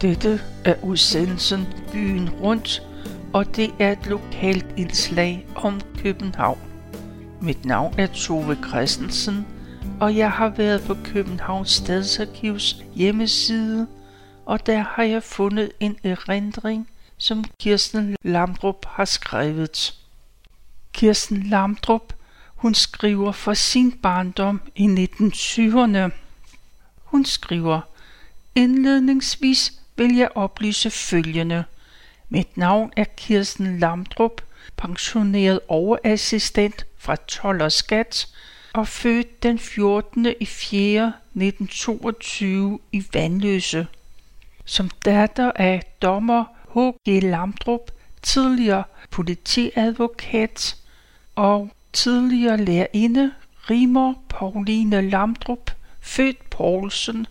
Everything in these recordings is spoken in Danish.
Dette er udsendelsen Byen Rundt, og det er et lokalt indslag om København. Mit navn er Tove Christensen, og jeg har været på Københavns Stadsarkivs hjemmeside, og der har jeg fundet en erindring, som Kirsten Lamdrup har skrevet. Kirsten Lamdrup, hun skriver for sin barndom i 1920'erne. Hun skriver, indledningsvis vil jeg oplyse følgende. Mit navn er Kirsten Lamdrup, pensioneret overassistent fra 12 og Skat og født den 14. i 4. 1922 i Vandløse. Som datter af dommer H.G. Lamdrup, tidligere politiadvokat og tidligere lærerinde Rimer Pauline Lamdrup, født Poulsen,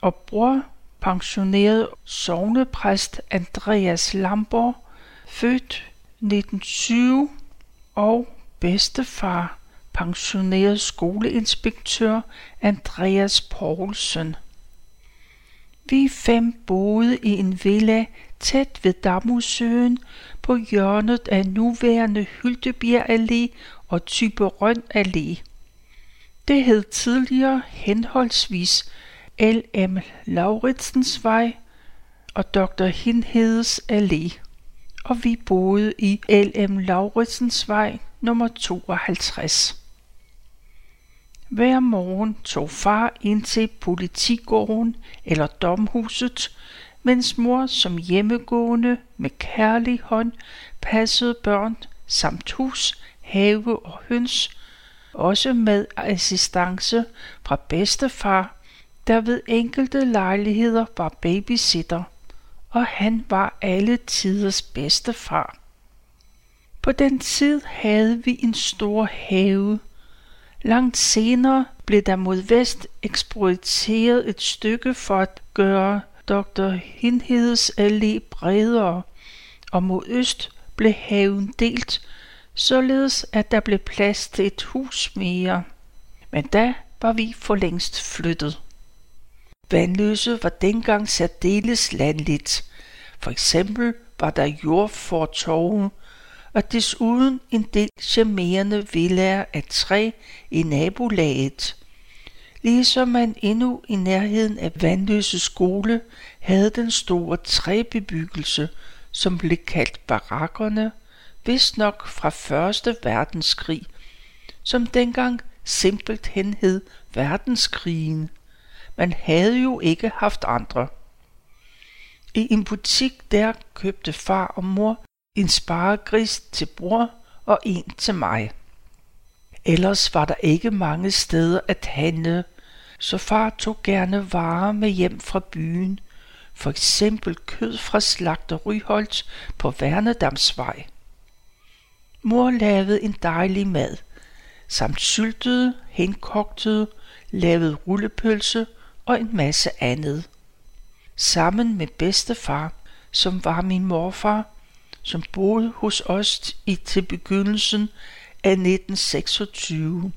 og bror pensionerede sovnepræst Andreas Lamborg, født 1920, og bedstefar pensioneret skoleinspektør Andreas Poulsen. Vi fem boede i en villa tæt ved Damusøen på hjørnet af nuværende Hyltebjerg Allé og Typerøn Allé. Det hed tidligere henholdsvis L.M. Lauritsens Vej og Dr. Hindhedes Allé, og vi boede i L.M. Lauritsens Vej nummer 52. Hver morgen tog far ind til politigården eller domhuset, mens mor som hjemmegående med kærlig hånd passede børn samt hus, have og høns, også med assistance fra bedstefar der ved enkelte lejligheder var babysitter, og han var alle tiders bedste far. På den tid havde vi en stor have. Langt senere blev der mod vest eksproprieret et stykke for at gøre Dr. Hindhedes Allé bredere, og mod øst blev haven delt, således at der blev plads til et hus mere. Men da var vi for længst flyttet. Vandløse var dengang særdeles landligt. For eksempel var der jordfortorve, og desuden en del charmerende villaer af træ i nabolaget. Ligesom man endnu i nærheden af Vandløse skole havde den store træbebyggelse, som blev kaldt barakkerne, vist nok fra første verdenskrig, som dengang simpelthen hed verdenskrigen. Man havde jo ikke haft andre. I en butik der købte far og mor en sparegris til bror og en til mig. Ellers var der ikke mange steder at handle, så far tog gerne varer med hjem fra byen, for eksempel kød fra slagter Ryholdt på Værnedamsvej. Mor lavede en dejlig mad, samt syltede, henkogtede, lavede rullepølse og en masse andet. Sammen med bedstefar, som var min morfar, som boede hos os i til begyndelsen af 1926.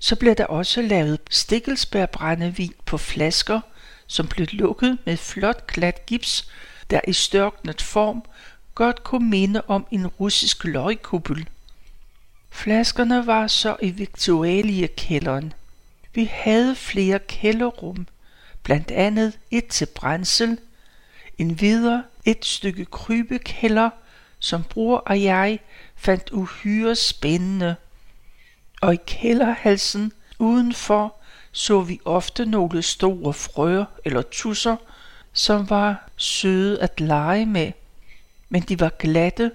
Så blev der også lavet stikkelsbærbrændevin på flasker, som blev lukket med flot glat gips, der i størknet form godt kunne minde om en russisk løgkuppel. Flaskerne var så i Victualia-kælderen. Vi havde flere kælderrum, blandt andet et til brændsel, en videre et stykke krybekælder, som bror og jeg fandt uhyre spændende. Og i kælderhalsen udenfor så vi ofte nogle store frøer eller tusser, som var søde at lege med, men de var glatte,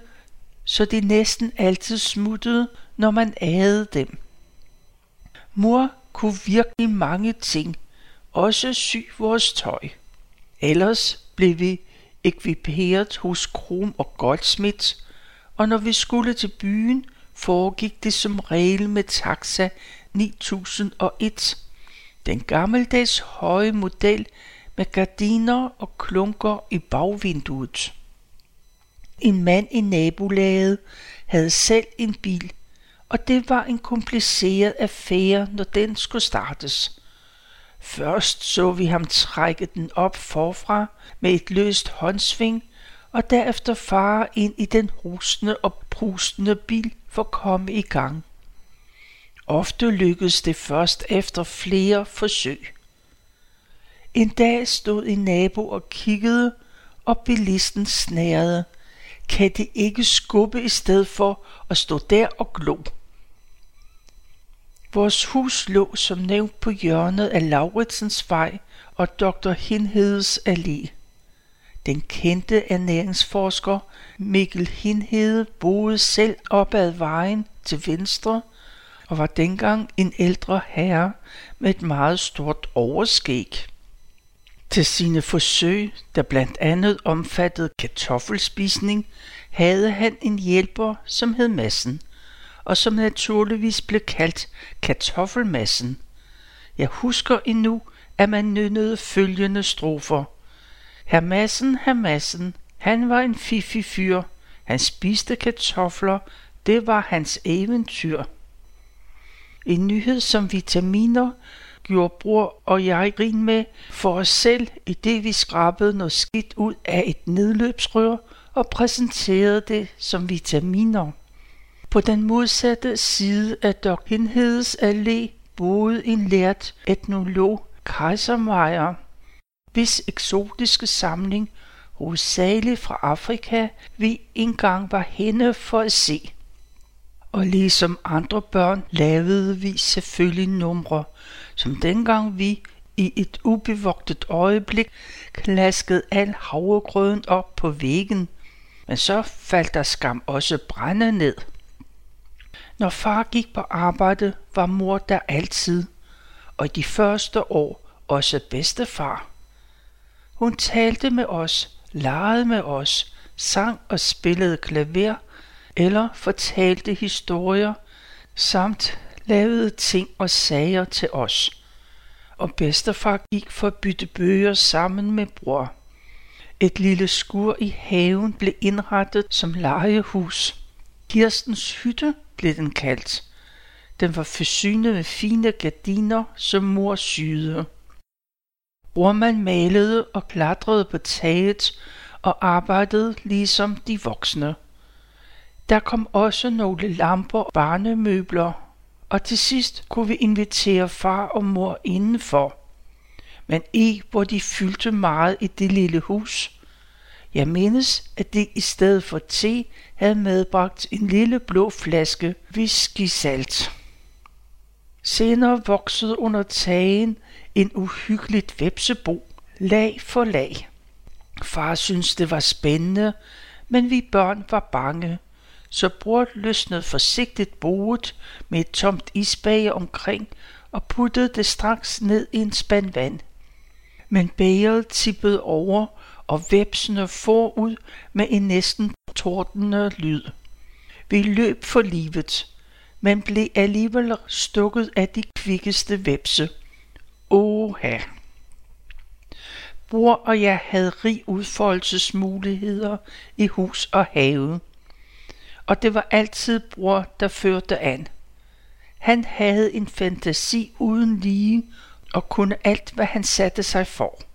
så de næsten altid smuttede, når man ædede dem. Mor kunne virkelig mange ting, også sy vores tøj. Ellers blev vi ekviperet hos Krom og Goldsmith, og når vi skulle til byen, foregik det som regel med taxa 9001. Den gammeldags høje model med gardiner og klunker i bagvinduet. En mand i nabolaget havde selv en bil, og det var en kompliceret affære, når den skulle startes. Først så vi ham trække den op forfra med et løst håndsving, og derefter fare ind i den hustende og prustende bil for at komme i gang. Ofte lykkedes det først efter flere forsøg. En dag stod en nabo og kiggede, og bilisten snærede. Kan det ikke skubbe i stedet for at stå der og glo? Vores hus lå som nævnt på hjørnet af Lauritsens Vej og Dr. Hinhedes Allé. Den kendte ernæringsforsker Mikkel Hinhede boede selv op ad vejen til venstre og var dengang en ældre herre med et meget stort overskæg. Til sine forsøg, der blandt andet omfattede kartoffelspisning, havde han en hjælper, som hed Massen, og som naturligvis blev kaldt kartoffelmassen. Jeg husker endnu, at man nynnede følgende strofer. Herr Massen, herr Massen, han var en fiffig fyr. Han spiste kartofler, det var hans eventyr. En nyhed som vitaminer gjorde bror og jeg grin med for os selv, i det vi skrabede noget skidt ud af et nedløbsrør og præsenterede det som vitaminer. På den modsatte side af Dr. Hinhedes Allé boede en lært etnolog, Kaisermeier, hvis eksotiske samling, hovedsageligt fra Afrika, vi engang var henne for at se. Og ligesom andre børn lavede vi selvfølgelig numre, som dengang vi i et ubevogtet øjeblik klaskede al havregrøden op på væggen, men så faldt der skam også brænde ned. Når far gik på arbejde, var mor der altid, og i de første år også bedstefar. Hun talte med os, legede med os, sang og spillede klaver, eller fortalte historier, samt lavede ting og sager til os. Og bedstefar gik for at bytte bøger sammen med bror. Et lille skur i haven blev indrettet som legehus. Kirstens hytte blev den kaldt. Den var forsynet med fine gardiner, som mor syede. Brormand malede og klatrede på taget og arbejdede ligesom de voksne. Der kom også nogle lamper og barnemøbler, og til sidst kunne vi invitere far og mor indenfor. Men i, hvor de fyldte meget i det lille hus. Jeg mindes, at de i stedet for te havde medbragt en lille blå flaske whisky salt. Senere voksede under tagen en uhyggeligt vepsebo, lag for lag. Far syntes det var spændende, men vi børn var bange, så bror løsnede forsigtigt boet med et tomt isbage omkring og puttede det straks ned i en spand vand. Men bægeret tippede over, og vepsene forud med en næsten tordende lyd. Vi løb for livet, men blev alligevel stukket af de kvikkeste vepse. Oha! Bror og jeg havde rig udfoldelsesmuligheder i hus og have. Og det var altid bror, der førte an. Han havde en fantasi uden lige og kunne alt, hvad han satte sig for.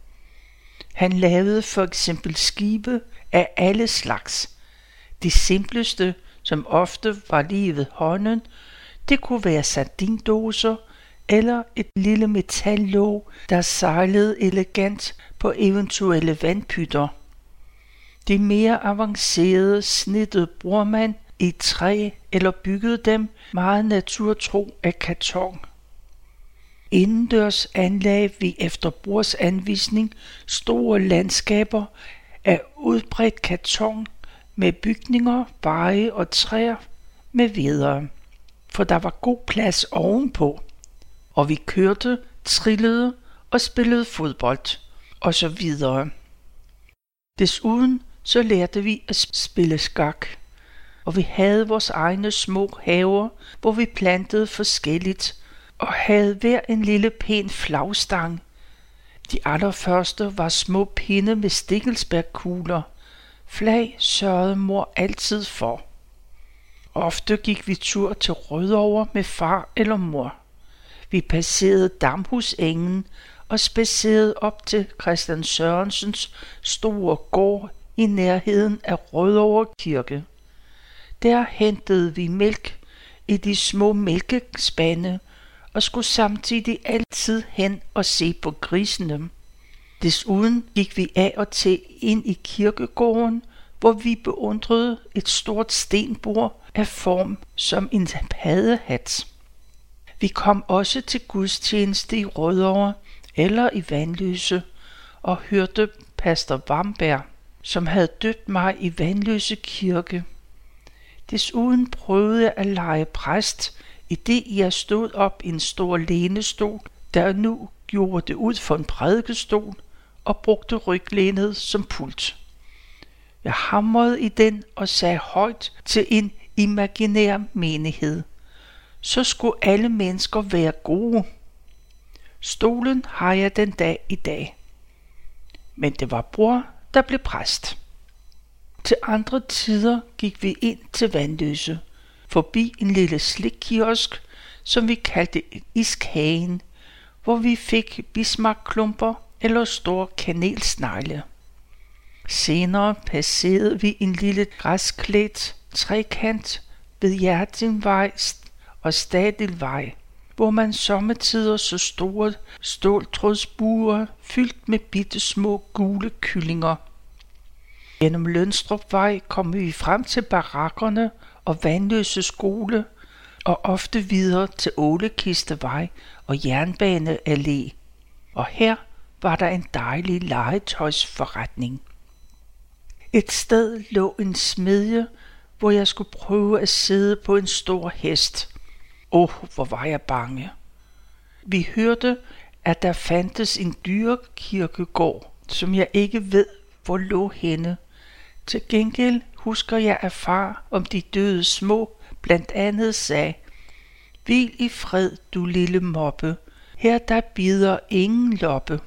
Han lavede for eksempel skibe af alle slags. Det simpleste, som ofte var lige ved hånden, det kunne være sardindåser eller et lille metallåg, der sejlede elegant på eventuelle vandpytter. De mere avancerede snittede brormand i træ eller byggede dem meget naturtro af karton. Indendørs anlagde vi efter brors anvisning store landskaber af udbredt karton med bygninger, veje og træer med videre. For der var god plads ovenpå, og vi kørte, trillede og spillede fodbold og så videre. Desuden så lærte vi at spille skak, og vi havde vores egne små haver, hvor vi plantede forskelligt og havde hver en lille pæn flagstang. De allerførste var små pinde med stikkelsbærkugler. Flag sørgede mor altid for. Ofte gik vi tur til Rødovre med far eller mor. Vi passerede Damhusengen og spacerede op til Christian Sørensens store gård i nærheden af Rødovre Kirke. Der hentede vi mælk i de små mælkespande og skulle samtidig altid hen og se på grisene. Desuden gik vi af og til ind i kirkegården, hvor vi beundrede et stort stenbord af form som en paddehat. Vi kom også til gudstjeneste i Rødovre eller i Vandløse og hørte pastor Bamberg, som havde døbt mig i Vandløse kirke. Desuden prøvede jeg at lege præst, i det jeg stod op i en stor lænestol, der nu gjorde det ud for en prædikestol og brugte ryglænet som pult. Jeg hamrede i den og sagde højt til en imaginær menighed. Så skulle alle mennesker være gode. Stolen har jeg den dag i dag. Men det var bror, der blev præst. Til andre tider gik vi ind til Vandløse, forbi en lille slikkiosk, som vi kaldte iskagen, hvor vi fik bismarckklumper eller store kanelsnegle. Senere passerede vi en lille græsklædt trekant ved Hjertingvej og Stadilvej, hvor man sommetider så store ståltrådsbuer fyldt med bitte små gule kyllinger. Gennem Lønstrupvej kom vi frem til barakkerne og Vandløse skole og ofte videre til Ålekistevej og Jernbaneallé. Og her var der en dejlig legetøjsforretning. Et sted lå en smedje, hvor jeg skulle prøve at sidde på en stor hest. Åh, oh, hvor var jeg bange. Vi hørte, at der fandtes en dyrekirkegård, som jeg ikke ved, hvor lå henne. Til gengæld husker jeg at far om de døde små blandt andet sagde, Hvil i fred, du lille moppe, her der bider ingen loppe.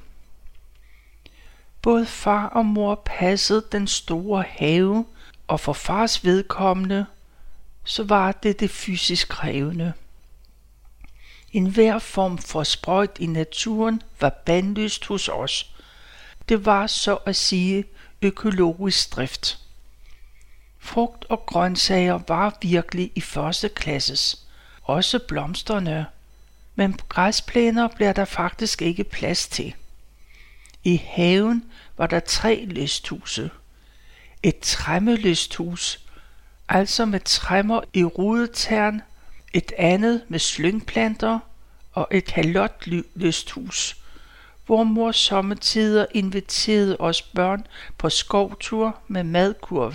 Både far og mor passede den store have, og for fars vedkommende, så var det det fysisk krævende. En hver form for sprøjt i naturen var bandlyst hos os. Det var så at sige økologisk drift. Frugt og grøntsager var virkelig i første klasses. Også blomsterne. Men græsplæner bliver der faktisk ikke plads til. I haven var der tre lysthuse. Et træmmelysthus, altså med træmmer i rudetern, et andet med slyngplanter og et kalotlysthus, hvor mor sommetider inviterede os børn på skovtur med madkurv.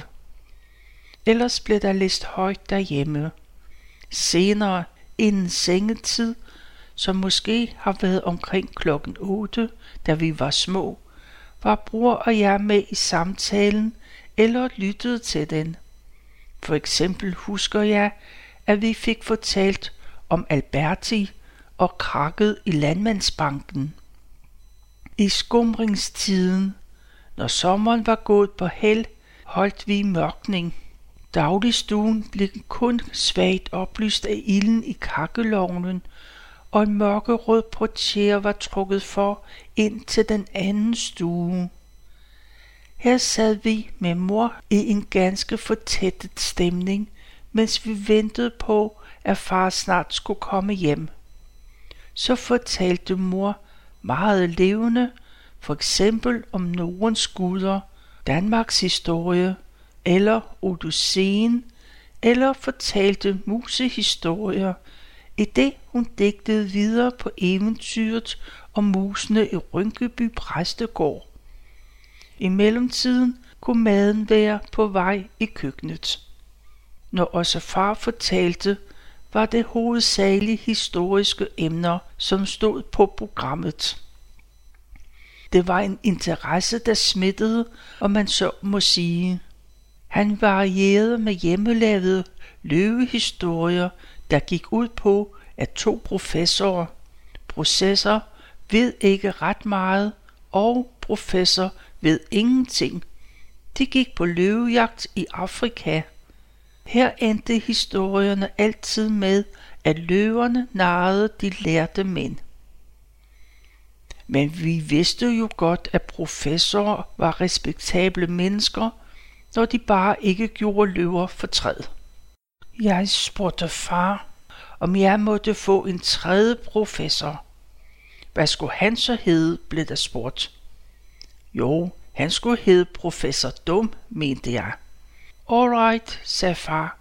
Ellers blev der læst højt derhjemme. Senere, inden sengetid, som måske har været omkring klokken 8, da vi var små, var bror og jeg med i samtalen eller lyttede til den. For eksempel husker jeg, at vi fik fortalt om Alberti og krakket i Landmandsbanken. I skumringstiden, når sommeren var gået på held, holdt vi mørkning. Dagligstuen blev kun svagt oplyst af ilden i kakkelovnen, og en mørkerød portier var trukket for ind til den anden stue. Her sad vi med mor i en ganske fortættet stemning, mens vi ventede på, at far snart skulle komme hjem. Så fortalte mor meget levende, for eksempel om Nordens guder, Danmarks historie, eller Odysseen, eller fortalte musehistorier, i det hun digtede videre på eventyret om musene i Rynkeby Præstegård. I mellemtiden kunne maden være på vej i køkkenet. Når også far fortalte, var det hovedsageligt historiske emner, som stod på programmet. Det var en interesse, der smittede, og man så må sige. Han varierede med hjemmelavede løvehistorier, der gik ud på, at to professorer, processor ved ikke ret meget, og professor ved ingenting. De gik på løvejagt i Afrika. Her endte historierne altid med, at løverne narrede de lærte mænd. Men vi vidste jo godt, at professorer var respektable mennesker, når de bare ikke gjorde løver fortræd. Jeg spurgte far, om jeg måtte få en tredje professor. Hvad skulle han så hedde, blev der spurgt. Jo, han skulle hedde professor Dum, mente jeg. Alright, sagde far,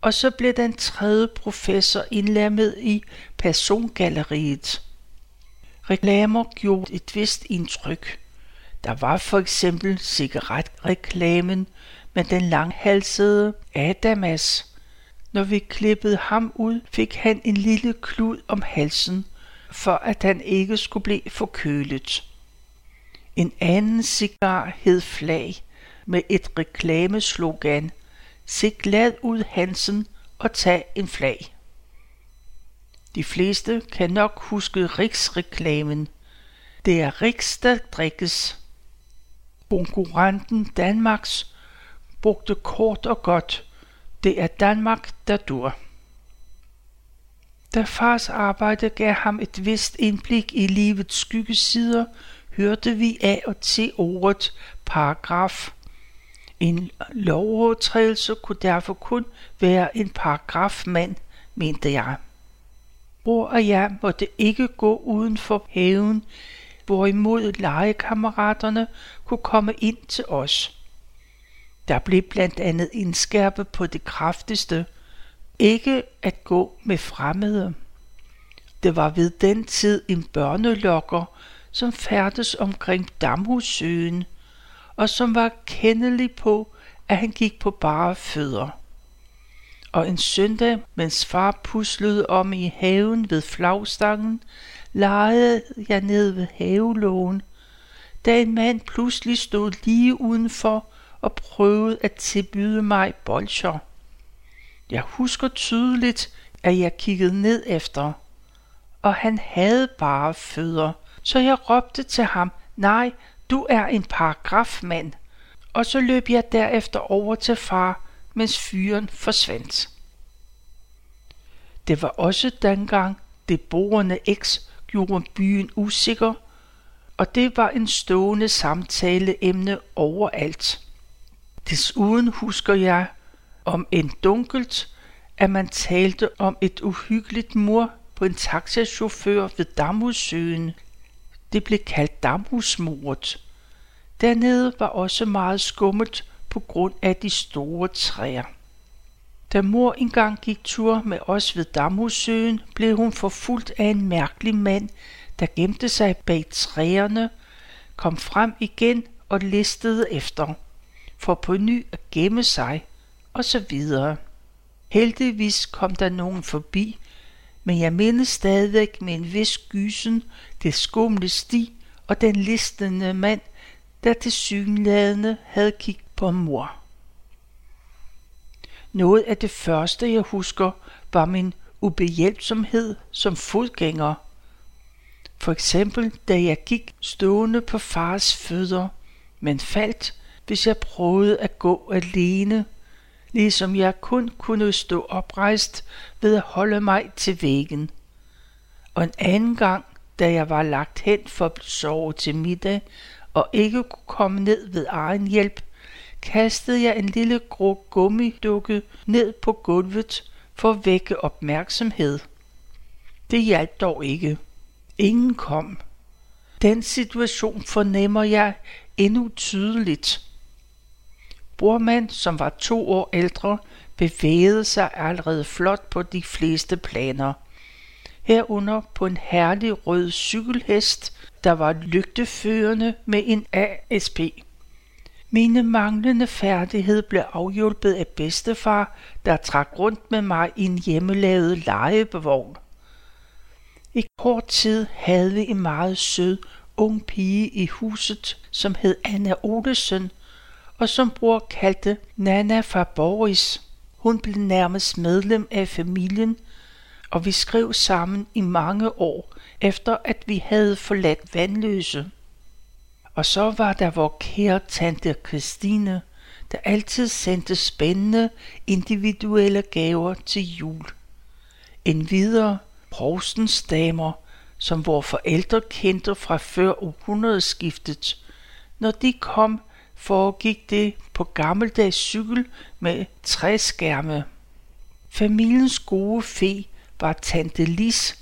og så blev den tredje professor indlemmet i persongalleriet. Reklamer gjorde et vist indtryk. Der var for eksempel cigaretreklamen men den langhalsede Adamas. Når vi klippede ham ud, fik han en lille klud om halsen, for at han ikke skulle blive forkølet. En anden cigar hed Flag med et reklameslogan – Se glad ud Hansen og tag en flag. De fleste kan nok huske riksreklamen. Det er Riks, der drikkes. Konkurrenten Danmarks brugte kort og godt. Det er Danmark, der dur. Da fars arbejde gav ham et vist indblik i livets skyggesider, hørte vi af og til ordet paragraf en lovovertrædelse kunne derfor kun være en paragrafmand, mente jeg. Bror og jeg måtte ikke gå uden for haven, hvorimod legekammeraterne kunne komme ind til os. Der blev blandt andet indskærpet på det kraftigste, ikke at gå med fremmede. Det var ved den tid en børnelokker, som færdes omkring Damhussøen, og som var kendelig på, at han gik på bare fødder. Og en søndag, mens far puslede om i haven ved flagstangen, legede jeg ned ved havelågen, da en mand pludselig stod lige udenfor og prøvede at tilbyde mig bolcher. Jeg husker tydeligt, at jeg kiggede ned efter, og han havde bare fødder, så jeg råbte til ham, nej, du er en paragrafmand. Og så løb jeg derefter over til far, mens fyren forsvandt. Det var også dengang, det borende X gjorde byen usikker, og det var en stående samtaleemne overalt. Desuden husker jeg om en dunkelt, at man talte om et uhyggeligt mor på en taxachauffør ved Damhussøen, det blev kaldt Damhusmordet. Dernede var også meget skummet på grund af de store træer. Da mor engang gik tur med os ved Damhussøen, blev hun forfulgt af en mærkelig mand, der gemte sig bag træerne, kom frem igen og listede efter, for på ny at gemme sig, og så videre. Heldigvis kom der nogen forbi, men jeg mindes stadigvæk med en vis gysen det skumle sti og den listende mand, der til synlædende havde kigget på mor. Noget af det første, jeg husker, var min ubehjælpsomhed som fodgænger. For eksempel, da jeg gik stående på fars fødder, men faldt, hvis jeg prøvede at gå alene ligesom jeg kun kunne stå oprejst ved at holde mig til væggen. Og en anden gang, da jeg var lagt hen for at sove til middag og ikke kunne komme ned ved egen hjælp, kastede jeg en lille grå gummidukke ned på gulvet for at vække opmærksomhed. Det hjalp dog ikke. Ingen kom. Den situation fornemmer jeg endnu tydeligt. Bormand, som var to år ældre, bevægede sig allerede flot på de fleste planer. Herunder på en herlig rød cykelhest, der var lygteførende med en ASP. Mine manglende færdighed blev afhjulpet af bedstefar, der trak rundt med mig i en hjemmelavet legebevogn. I kort tid havde vi en meget sød ung pige i huset, som hed Anna Olesen, og som bror kaldte Nana fra Boris. Hun blev nærmest medlem af familien, og vi skrev sammen i mange år, efter at vi havde forladt Vandløse. Og så var der vor kære tante Christine, der altid sendte spændende individuelle gaver til jul. En videre provstens damer, som vores forældre kendte fra før århundredeskiftet. Når de kom, foregik det på gammeldags cykel med træskærme. Familiens gode fe var tante Lis.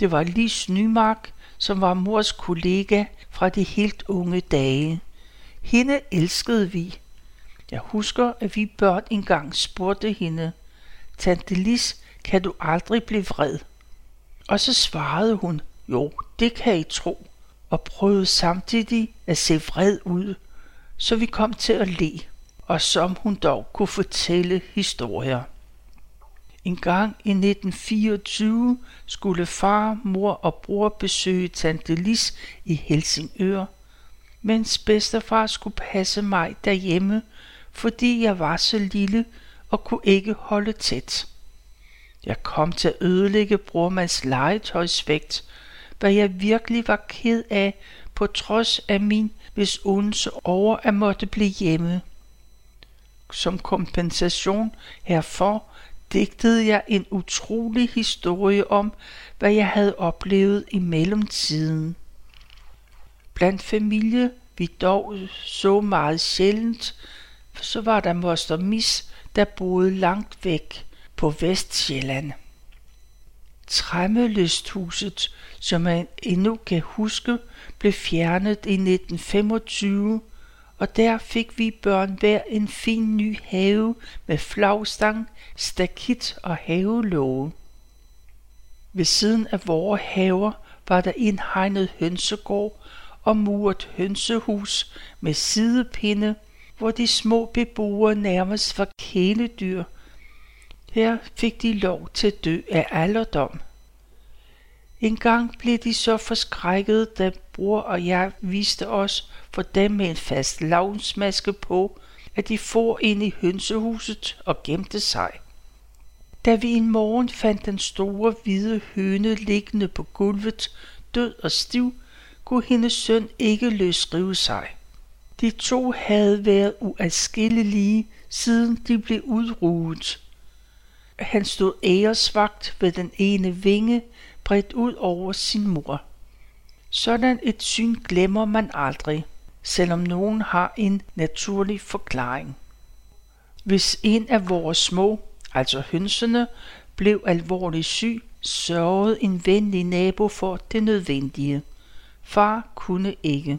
Det var Lis Nymark, som var mors kollega fra de helt unge dage. Hende elskede vi. Jeg husker, at vi børn engang spurgte hende, Tante Lis, kan du aldrig blive vred? Og så svarede hun, jo, det kan I tro, og prøvede samtidig at se vred ud, så vi kom til at le, og som hun dog kunne fortælle historier. En gang i 1924 skulle far, mor og bror besøge tante Lis i Helsingør, mens bedstefar skulle passe mig derhjemme, fordi jeg var så lille og kunne ikke holde tæt. Jeg kom til at ødelægge brormands legetøjsvægt, hvad jeg virkelig var ked af, på trods af min misundelse over at måtte blive hjemme. Som kompensation herfor digtede jeg en utrolig historie om, hvad jeg havde oplevet i mellemtiden. Blandt familie vi dog så meget sjældent, så var der moster Mis, der boede langt væk på Vestjylland. Træmmelysthuset, som man endnu kan huske, blev fjernet i 1925, og der fik vi børn hver en fin ny have med flagstang, stakit og havelåge. Ved siden af vores haver var der indhegnet hønsegård og muret hønsehus med sidepinde, hvor de små beboere nærmest var kæledyr – her fik de lov til at dø af alderdom. En gang blev de så forskrækket, da bror og jeg viste os for dem med en fast lavnsmaske på, at de for ind i hønsehuset og gemte sig. Da vi en morgen fandt den store hvide høne liggende på gulvet, død og stiv, kunne hendes søn ikke løsrive sig. De to havde været uadskillelige, siden de blev udruet. Han stod æresvagt ved den ene vinge, bredt ud over sin mor. Sådan et syn glemmer man aldrig, selvom nogen har en naturlig forklaring. Hvis en af vores små, altså hønsene, blev alvorligt syg, sørgede en venlig nabo for det nødvendige. Far kunne ikke.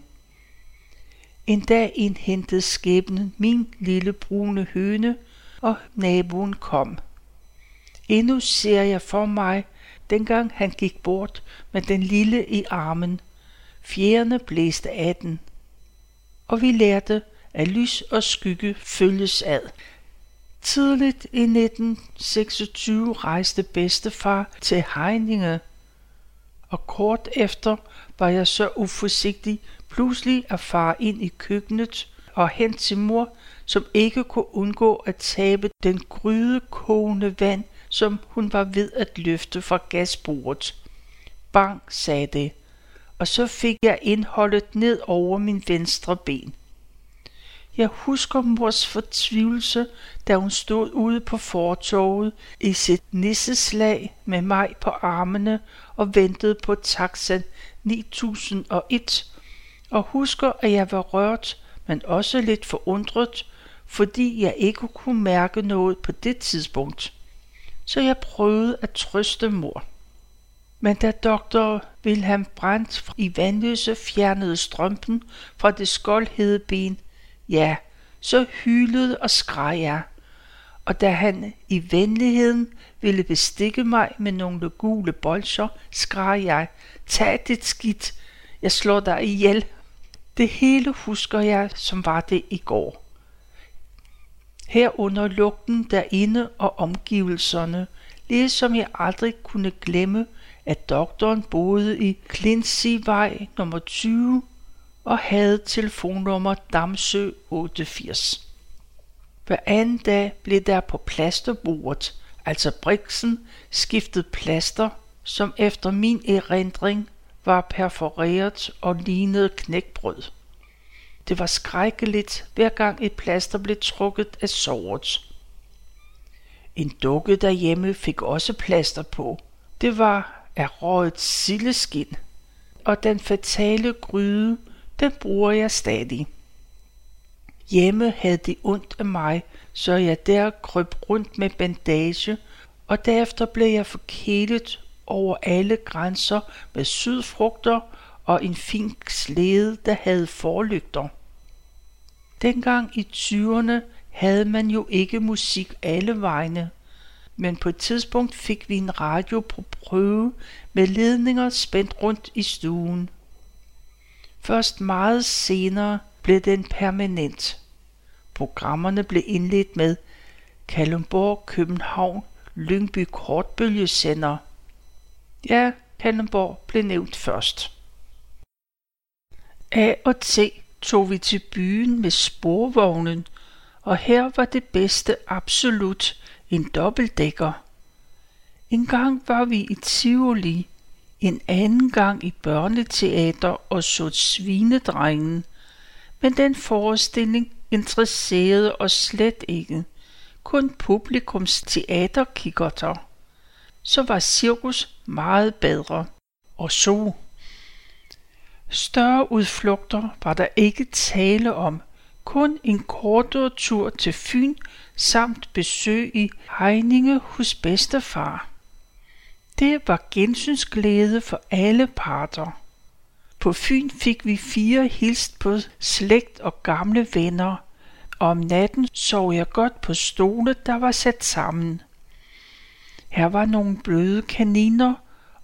En dag indhentede skæbnen min lille brune høne, og naboen kom. Endnu ser jeg for mig, dengang han gik bort med den lille i armen. Fjerne blæste af den. Og vi lærte, at lys og skygge følges ad. Tidligt i 1926 rejste bedstefar til Heininge, og kort efter var jeg så uforsigtig pludselig at fare ind i køkkenet og hen til mor, som ikke kunne undgå at tabe den grydekogende vand som hun var ved at løfte fra gasbordet. Bang, sagde det, og så fik jeg indholdet ned over min venstre ben. Jeg husker mors fortvivlelse, da hun stod ude på fortoget i sit nisseslag med mig på armene og ventede på taxa 9001, og husker, at jeg var rørt, men også lidt forundret, fordi jeg ikke kunne mærke noget på det tidspunkt så jeg prøvede at trøste mor. Men da doktor Wilhelm Brandt i Vandløse fjernede strømpen fra det skoldhede ben, ja, så hylede og skreg jeg. Og da han i venligheden ville bestikke mig med nogle gule bolcher, skreg jeg, tag dit skidt, jeg slår dig ihjel. Det hele husker jeg, som var det i går herunder lugten derinde og omgivelserne, ligesom jeg aldrig kunne glemme, at doktoren boede i Klindsivej nummer 20 og havde telefonnummer Damsø 88. Hver anden dag blev der på plasterbordet, altså briksen, skiftet plaster, som efter min erindring var perforeret og lignede knækbrød. Det var skrækkeligt, hver gang et plaster blev trukket af såret. En dukke derhjemme fik også plaster på. Det var af røget silleskin, og den fatale gryde, den bruger jeg stadig. Hjemme havde de ondt af mig, så jeg der krøb rundt med bandage, og derefter blev jeg forkælet over alle grænser med sydfrugter og en fin slæde, der havde forlygter. Dengang i 20'erne havde man jo ikke musik alle vegne, men på et tidspunkt fik vi en radio på prøve med ledninger spændt rundt i stuen. Først meget senere blev den permanent. Programmerne blev indledt med Kalundborg, København, Lyngby Kortbølgesender. Ja, Kalundborg blev nævnt først. A og T tog vi til byen med sporvognen, og her var det bedste absolut en dobbeltdækker. En gang var vi i Tivoli, en anden gang i børneteater og så svinedrengen, men den forestilling interesserede os slet ikke. Kun publikums teaterkikkerter. Så var cirkus meget bedre. Og så. Større udflugter var der ikke tale om, kun en kortere tur til Fyn samt besøg i Heininge hos bedstefar. Det var gensynsglæde for alle parter. På Fyn fik vi fire hilst på slægt og gamle venner, og om natten sov jeg godt på stole, der var sat sammen. Her var nogle bløde kaniner,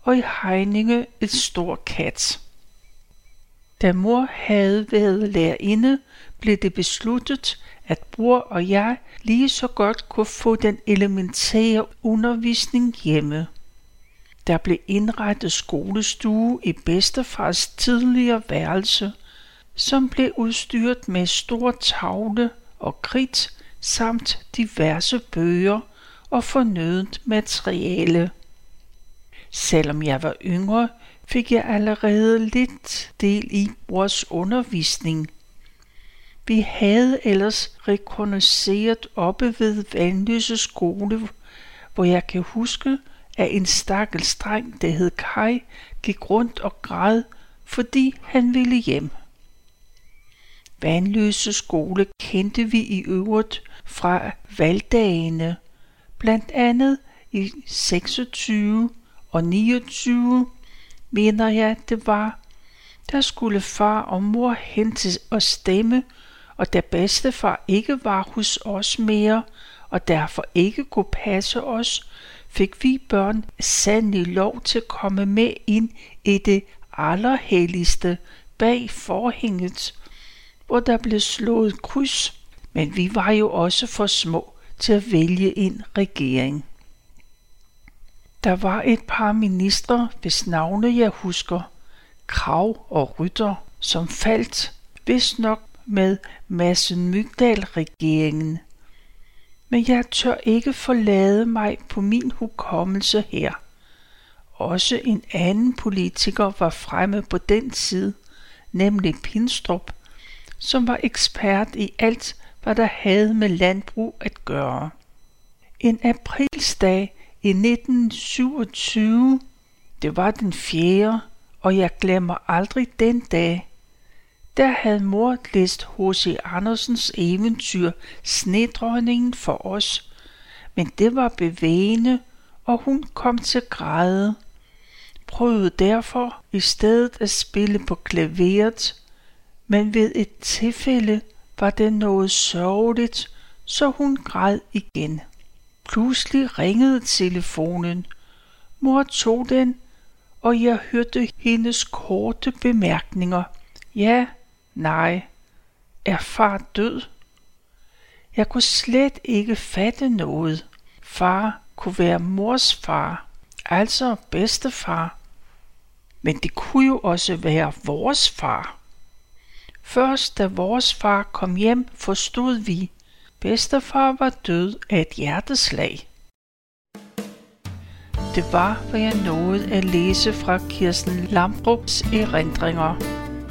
og i Heininge et stor kat. Da mor havde været lærerinde, blev det besluttet, at bror og jeg lige så godt kunne få den elementære undervisning hjemme. Der blev indrettet skolestue i bedstefars tidligere værelse, som blev udstyret med stor tavle og kridt samt diverse bøger og fornødent materiale. Selvom jeg var yngre, fik jeg allerede lidt del i vores undervisning. Vi havde ellers rekognosceret oppe ved Vandløse skole, hvor jeg kan huske, at en stakkels dreng, der hed Kai, gik rundt og græd, fordi han ville hjem. Vandløse skole kendte vi i øvrigt fra valgdagene, blandt andet i 26 og 29, mener jeg det var. Der skulle far og mor hen til at stemme, og da bedstefar ikke var hos os mere, og derfor ikke kunne passe os, fik vi børn sandelig lov til at komme med ind i det allerhelligste bag forhænget, hvor der blev slået kryds, men vi var jo også for små til at vælge en regering. Der var et par ministre, hvis navne jeg husker, Krav og Rytter, som faldt, vist nok med Madsen Mygdal-regeringen. Men jeg tør ikke forlade mig på min hukommelse her. Også en anden politiker var fremme på den side, nemlig Pinstrup, som var ekspert i alt, hvad der havde med landbrug at gøre. En aprilsdag i 1927, det var den fjerde, og jeg glemmer aldrig den dag. Der havde mor læst H.C. Andersens eventyr Snedronningen for os, men det var bevægende, og hun kom til græde. Prøvede derfor i stedet at spille på klaveret, men ved et tilfælde var det noget sørgeligt, så hun græd igen. Pludselig ringede telefonen. Mor tog den, og jeg hørte hendes korte bemærkninger. Ja, nej. Er far død? Jeg kunne slet ikke fatte noget. Far kunne være mors far, altså bedstefar. Men det kunne jo også være vores far. Først da vores far kom hjem, forstod vi, bedstefar var død af et hjerteslag. Det var, hvad jeg nåede at læse fra Kirsten Lambrups erindringer,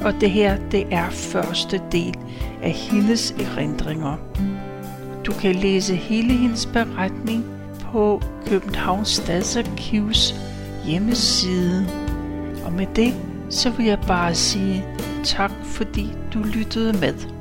og det her, det er første del af hendes erindringer. Du kan læse hele hendes beretning på Københavns Stadsarkivs hjemmeside. Og med det, så vil jeg bare sige tak, fordi du lyttede med.